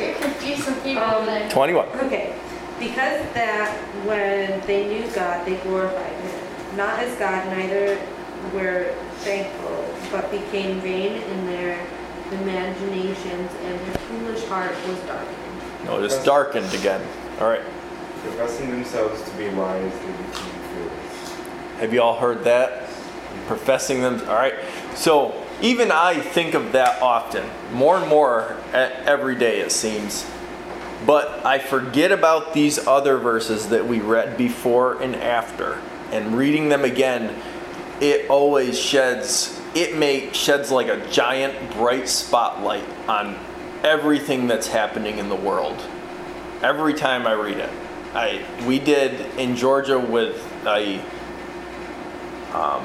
You're confusing people Um, 21. Okay, because that when they knew God, they glorified Him, not as God, neither were thankful, but became vain in their imaginations, and their foolish heart was darkened. No, it is darkened again. All right. Professing themselves to be wise, they became fools. Have you all heard that? Professing them. All right. So even I think of that often, more and more every day it seems. But I forget about these other verses that we read before and after. And reading them again, it always sheds it may sheds like a giant bright spotlight on everything that's happening in the world. Every time I read it. I we did in Georgia with a um,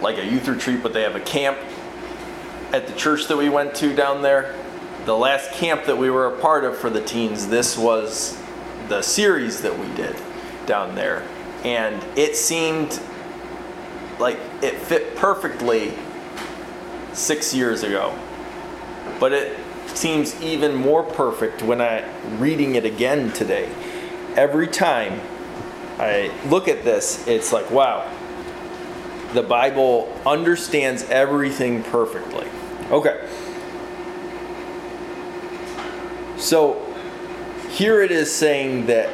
like a youth retreat, but they have a camp at the church that we went to down there. The last camp that we were a part of for the teens, this was the series that we did down there. And it seemed like it fit perfectly six years ago. But it seems even more perfect when I reading it again today. Every time I look at this, it's like, wow, the Bible understands everything perfectly. Okay. So here it is saying that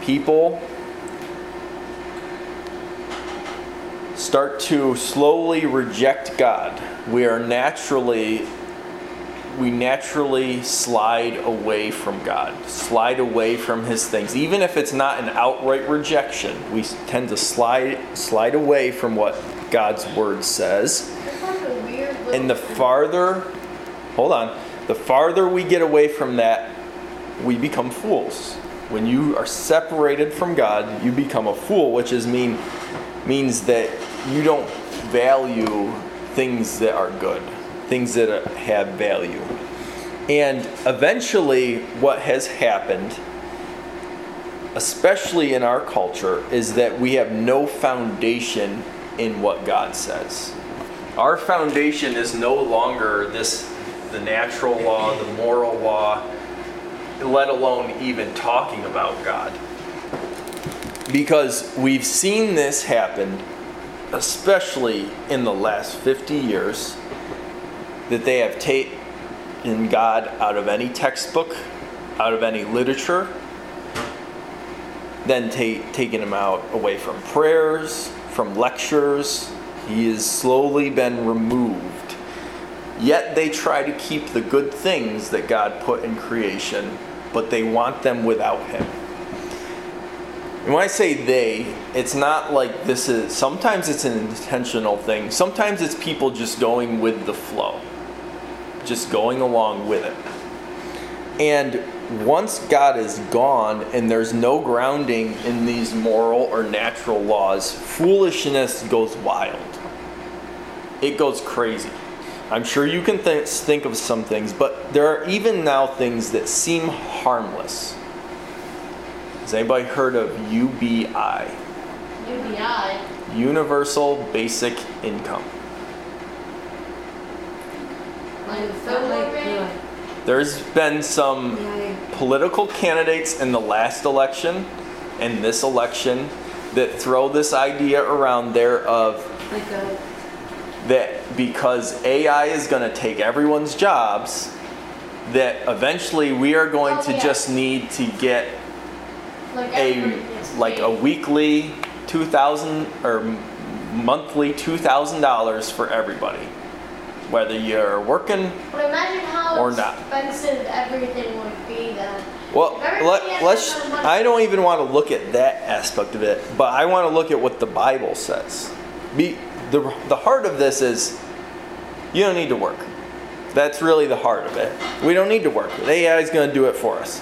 people start to slowly reject God. We are naturally we naturally slide away from God, slide away from His things. Even if it's not an outright rejection, we tend to slide slide away from what God's Word says. And the farther, hold on, the farther we get away from that, we become fools. When you are separated from God, you become a fool, which is mean means that you don't value things that are good, things that have value. And eventually, what has happened, especially in our culture, is that we have no foundation in what God says. Our foundation is no longer this the natural law, the moral law, let alone even talking about God. Because we've seen this happen, especially in the last 50 years, that they have taken God out of any textbook, out of any literature, then ta- taken him out away from prayers, from lectures. He has slowly been removed. Yet they try to keep the good things that God put in creation, but they want them without Him. And when I say they, it's not like this is, sometimes it's an intentional thing. Sometimes it's people just going with the flow, just going along with it. And once God is gone and there's no grounding in these moral or natural laws, foolishness goes wild. It goes crazy. I'm sure you can th- think of some things, but there are even now things that seem harmless. Has anybody heard of UBI? UBI. Universal Basic Income. Like It's the not like, woman. yeah, There's been some political candidates in the last election and this election that throw this idea around there of that because AI is going to take everyone's jobs, that eventually we are going Oh, to yeah. just need to get Like a like a weekly two thousand or monthly two thousand dollars for everybody, whether you're working. But imagine how or not. expensive everything would be then. Well, let, let's. that kind of money- I don't even want to look at that aspect of it, but I want to look at what the Bible says. Be the the heart of this is you don't need to work. That's really the heart of it. We don't need to work. The AI is going to do it for us.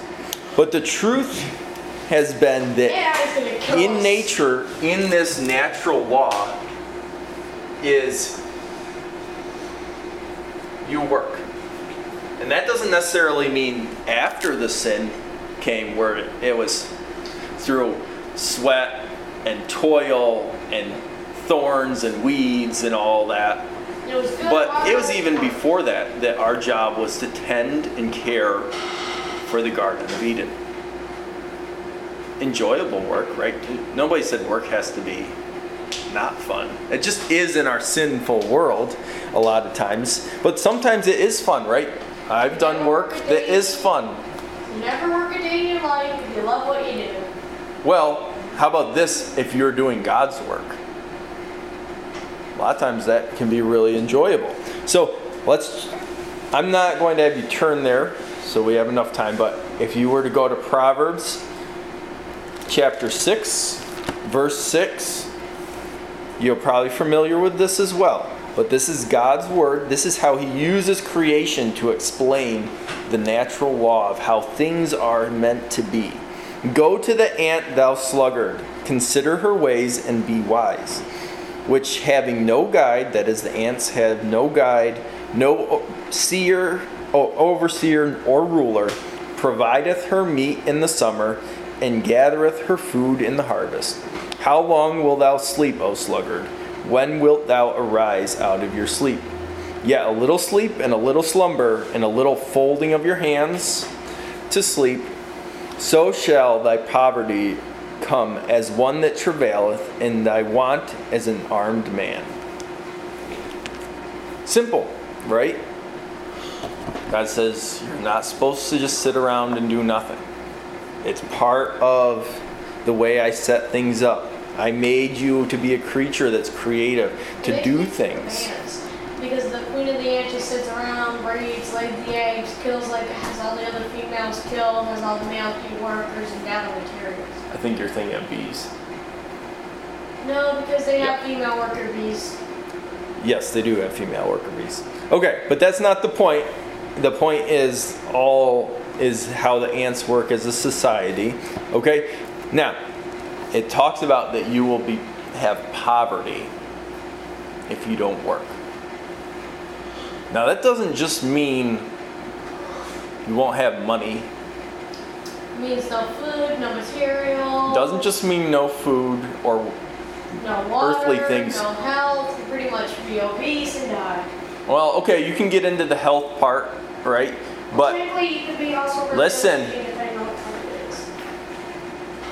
But the truth has been that AI is gonna kill in nature, in this natural law, is you work. And that doesn't necessarily mean after the sin came, where it, was through sweat and toil and thorns and weeds and all that. It But it was even before that that our job was to tend and care for the Garden of Eden. Enjoyable work, right? Nobody said work has to be not fun. It just is in our sinful world a lot of times. But sometimes it is fun, right? I've done work that is fun. You never work a day in your life if you love what you do. Well, how about this if you're doing God's work? A lot of times that can be really enjoyable. So let's, I'm not going to have you turn there so we have enough time, but if you were to go to Proverbs chapter 6, verse 6, you're probably familiar with this as well. But this is God's word. This is how He uses creation to explain the natural law of how things are meant to be. Go to the ant, thou sluggard, consider her ways and be wise. Which having no guide, that is, the ants have no guide, no seer, overseer, or ruler, provideth her meat in the summer, and gathereth her food in the harvest. How long wilt thou sleep, O sluggard? When wilt thou arise out of your sleep? Yet a little sleep and a little slumber and a little folding of your hands to sleep, so shall thy poverty come as one that travaileth, and thy want as an armed man. Simple, right? God says you're not supposed to just sit around and do nothing. It's part of the way I set things up. I made you to be a creature that's creative, to do things. Because the queen of the ants just sits around, breeds, lays the eggs, kills like has all the other females killed, has all the male workers and gather materials. I think you're thinking of bees. No, because they have female worker bees. Yes, they do have female worker bees. Okay, but that's not the point. The point is all is how the ants work as a society. Okay? Now, it talks about that you will be have poverty if you don't work. Now, that doesn't just mean you won't have money. It Means no food, no material. Doesn't just mean no food or no water, earthly things. no health. Pretty much be obese and die. well, okay, you can get into the health part, right? But Technically, you could be also really Listen. healthy depending on what kind it is.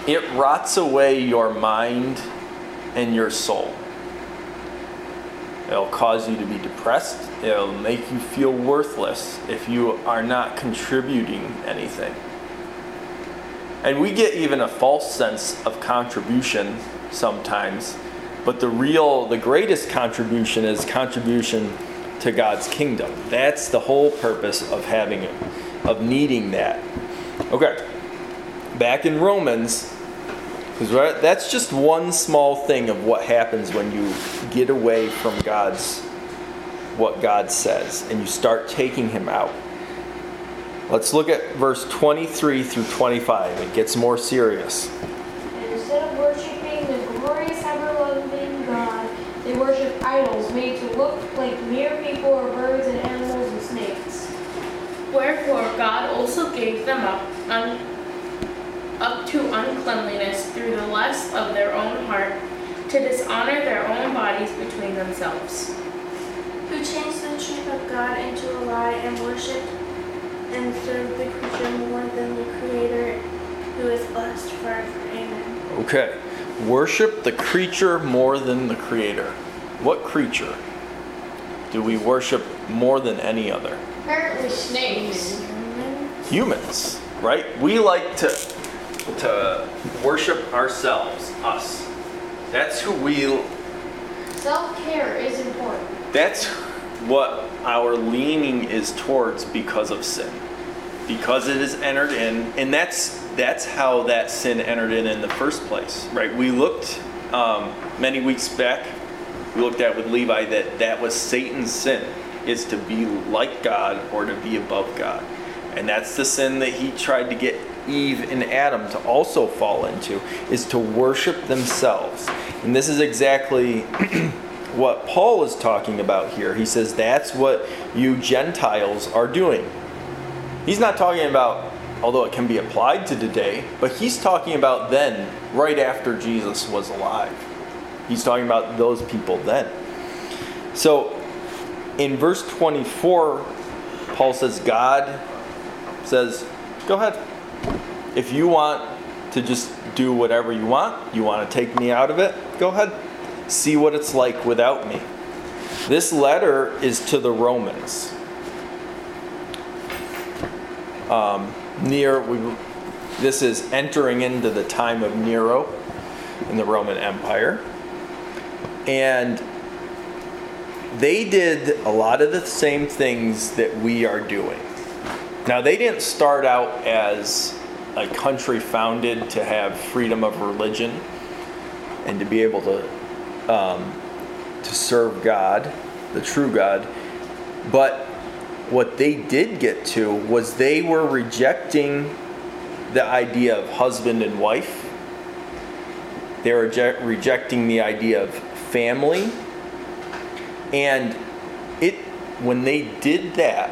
It rots away your mind and your soul. It'll cause you to be depressed. It'll make you feel worthless if you are not contributing anything. And we get even a false sense of contribution sometimes, but the real, the greatest contribution is contribution to God's kingdom. That's the whole purpose of having it, of needing that. Okay, back in Romans, because that's just one small thing of what happens when you get away from God's, what God says, and you start taking Him out. Let's look at verse 23 through 25. It gets more serious. And instead of worshiping the glorious, ever-loving God, they worship idols made to look like mere people or birds and animals and snakes. Wherefore God also gave them up, un, up to uncleanliness through the lust of their own heart, to dishonor their own bodies between themselves. Who changed the truth of God into a lie and worshipped and served the creature more than the Creator, who is blessed forever. Amen. Okay. Worship the creature more than the creator. What creature? do we worship more than any other? Apparently snakes. Humans, right? We like to to worship ourselves, us. That's who we Self-care is important. that's what our leaning is towards because of sin. Because it is entered in, and that's that's how that sin entered in in the first place, right? We looked um, many weeks back. We looked at with Levi that that was Satan's sin, is to be like God or to be above God, and that's the sin that he tried to get Eve and Adam to also fall into, is to worship themselves, and this is exactly what Paul is talking about here. He says that's what you Gentiles are doing. He's not talking about, although it can be applied to today, but he's talking about then, right after Jesus was alive. He's talking about those people then. So in verse 24, Paul says, God says, go ahead. If you want to just do whatever you want, you want to take me out of it, go ahead. See what it's like without me. This letter is to the Romans. Um, near, we, this is entering into the time of Nero in the Roman Empire. And they did a lot of the same things that we are doing. Now, they didn't start out as a country founded to have freedom of religion and to be able to um, to serve God, the true God. But what they did get to was they were rejecting the idea of husband and wife. They were reject- rejecting the idea of family. And it when they did that,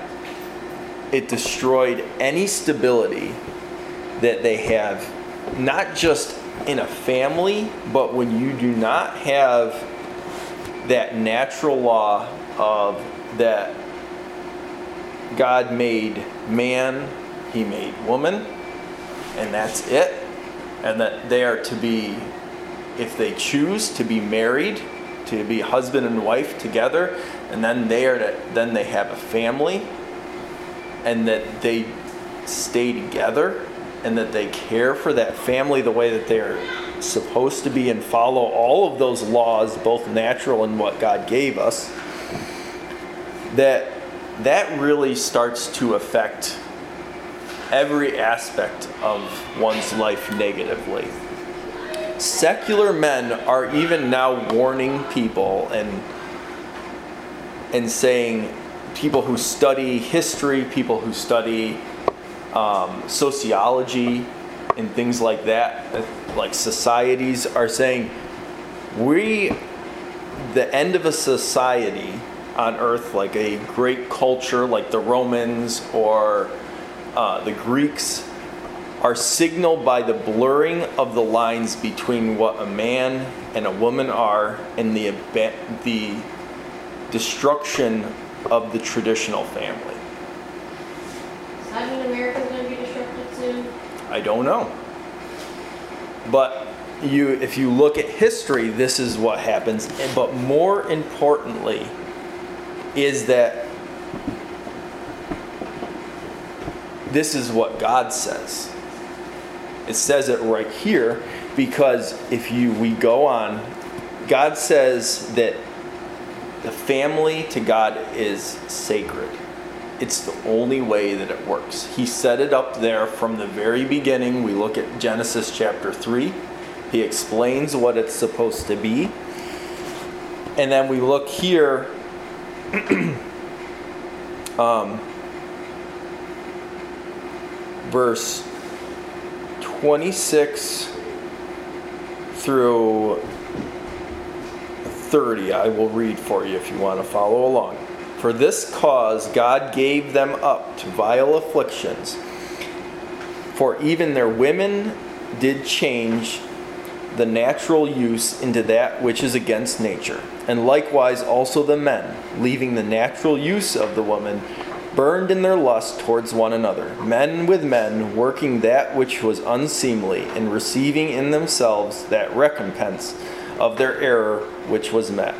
it destroyed any stability that they have not just in a family, but when you do not have that natural law of that God made man, he made woman, and that's it. And that they are to be, if they choose to be married, to be husband and wife together, and then they are to, then they have a family, and that they stay together, and that they care for that family the way that they are supposed to be and follow all of those laws, both natural and what God gave us, that that really starts to affect every aspect of one's life negatively. Secular men are even now warning people and and saying people who study history, people who study um, sociology, and things like that, like societies are saying, we, the end of a society on earth, like a great culture like the Romans or uh, the Greeks, are signaled by the blurring of the lines between what a man and a woman are and the, the destruction of the traditional family. Does that mean America's going to be disrupted soon? I don't know. But you if you look at history, this is what happens. But more importantly is that this is what God says. It says it right here because if you we go on God says that the family to God is sacred. It's the only way that it works. He set it up there from the very beginning. We look at Genesis chapter 3. He explains what it's supposed to be. And then we look here um, verse 26 through 30. I will read for you if you want to follow along. For this cause God gave them up to vile afflictions. For even their women did change the natural use into that which is against nature. And likewise also the men, leaving the natural use of the woman, burned in their lust towards one another, men with men, working that which was unseemly, and receiving in themselves that recompense of their error which was met.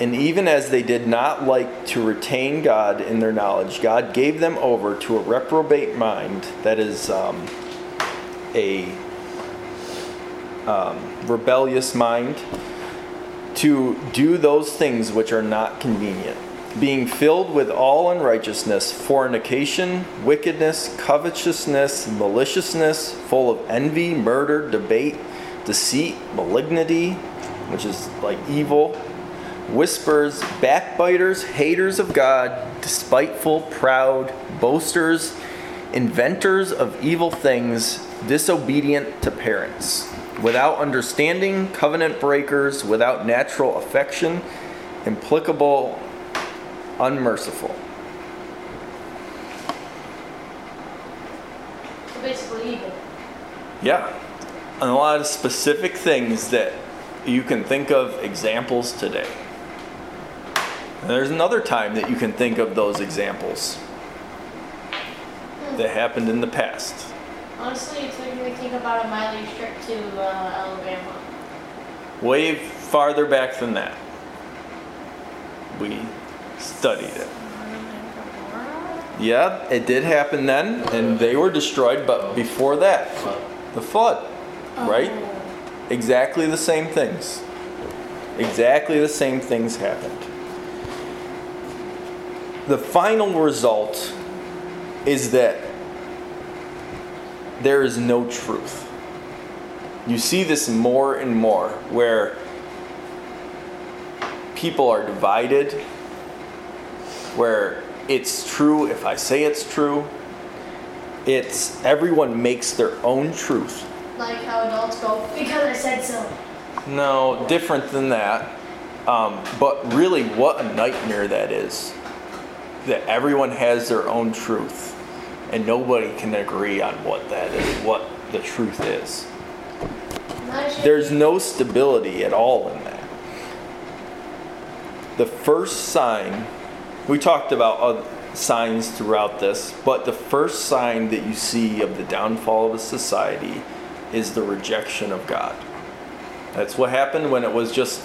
And even as they did not like to retain God in their knowledge, God gave them over to a reprobate mind, that is, um, a um, rebellious mind, to do those things which are not convenient, being filled with all unrighteousness, fornication, wickedness, covetousness, maliciousness, full of envy, murder, debate, deceit, malignity, which is like evil whispers, backbiters, haters of God, despiteful, proud, boasters, inventors of evil things, disobedient to parents, without understanding, covenant breakers, without natural affection, implacable, unmerciful. So basically evil. Yeah. A lot of specific things that you can think of examples today. And there's another time that you can think of those examples that happened in the past. Honestly, it's making me think about a mileage trip to uh, Alabama. Way farther back than that. We studied it. Yeah, it did happen then, and they were destroyed, but before that, the flood, right? Exactly the same things. Exactly the same things happened. The final result is that there is no truth. You see this more and more where people are divided, where it's true if I say it's true. It's everyone makes their own truth. Like how adults go, because I said so. No, different than that. Um, but really, what a nightmare that is. That everyone has their own truth, and nobody can agree on what that is, what the truth is. There's no stability at all in that. The first sign, we talked about other signs throughout this, but the first sign that you see of the downfall of a society is the rejection of God. That's what happened when it was just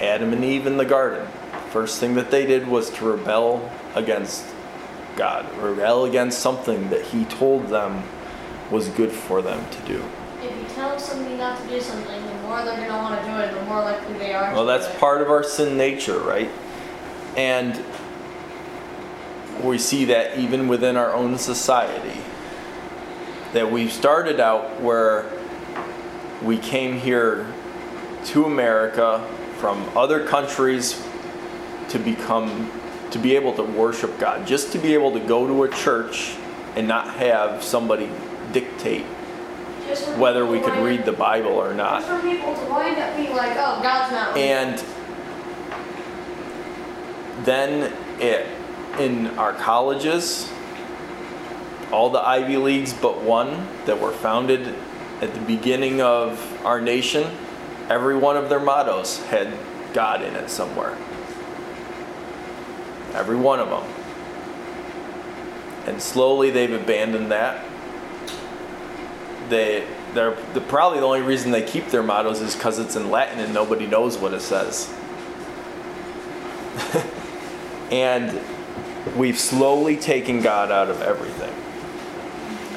Adam and Eve in the garden. First thing that they did was to rebel against God, rebel against something that He told them was good for them to do. If you tell somebody not to do something, the more they're going to want to do it, the more likely they are Well, to that's do it. part of our sin nature, right? And we see that even within our own society. That we've started out where we came here to America from other countries to become to be able to worship God, just to be able to go to a church and not have somebody dictate whether we could read the Bible or not. Just for people to wind up being like, oh, God's not. And then it, in our colleges, all the Ivy Leagues but one that were founded at the beginning of our nation, every one of their mottos had God in it somewhere. Every one of them. And slowly they've abandoned that. They, they're the, probably the only reason they keep their mottos is because it's in Latin and nobody knows what it says. and we've slowly taken God out of everything.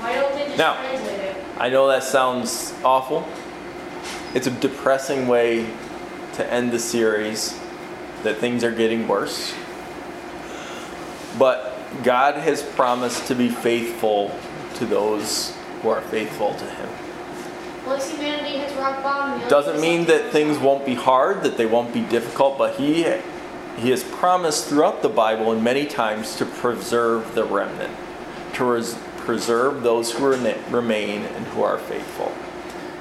Why don't they just Now-? I know that sounds awful. It's a depressing way to end the series that things are getting worse. But God has promised to be faithful to those who are faithful to Him. Once humanity hits rock bottom, Doesn't mean that things won't be hard, that they won't be difficult, but He He has promised throughout the Bible and many times to preserve the remnant, to res- preserve those who remain and who are faithful.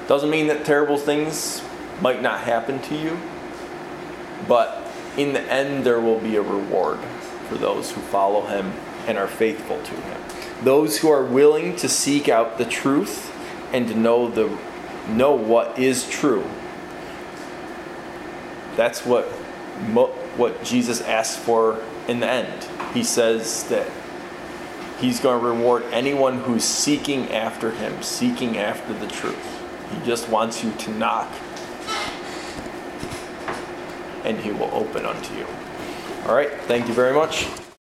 Doesn't mean that terrible things might not happen to you, but in the end, there will be a reward for those who follow Him and are faithful to Him. Those who are willing to seek out the truth and to know the know what is true. That's what what Jesus asks for in the end. He says that he's going to reward anyone who's seeking after him, seeking after the truth. He just wants you to knock and he will open unto you. All right, thank you very much.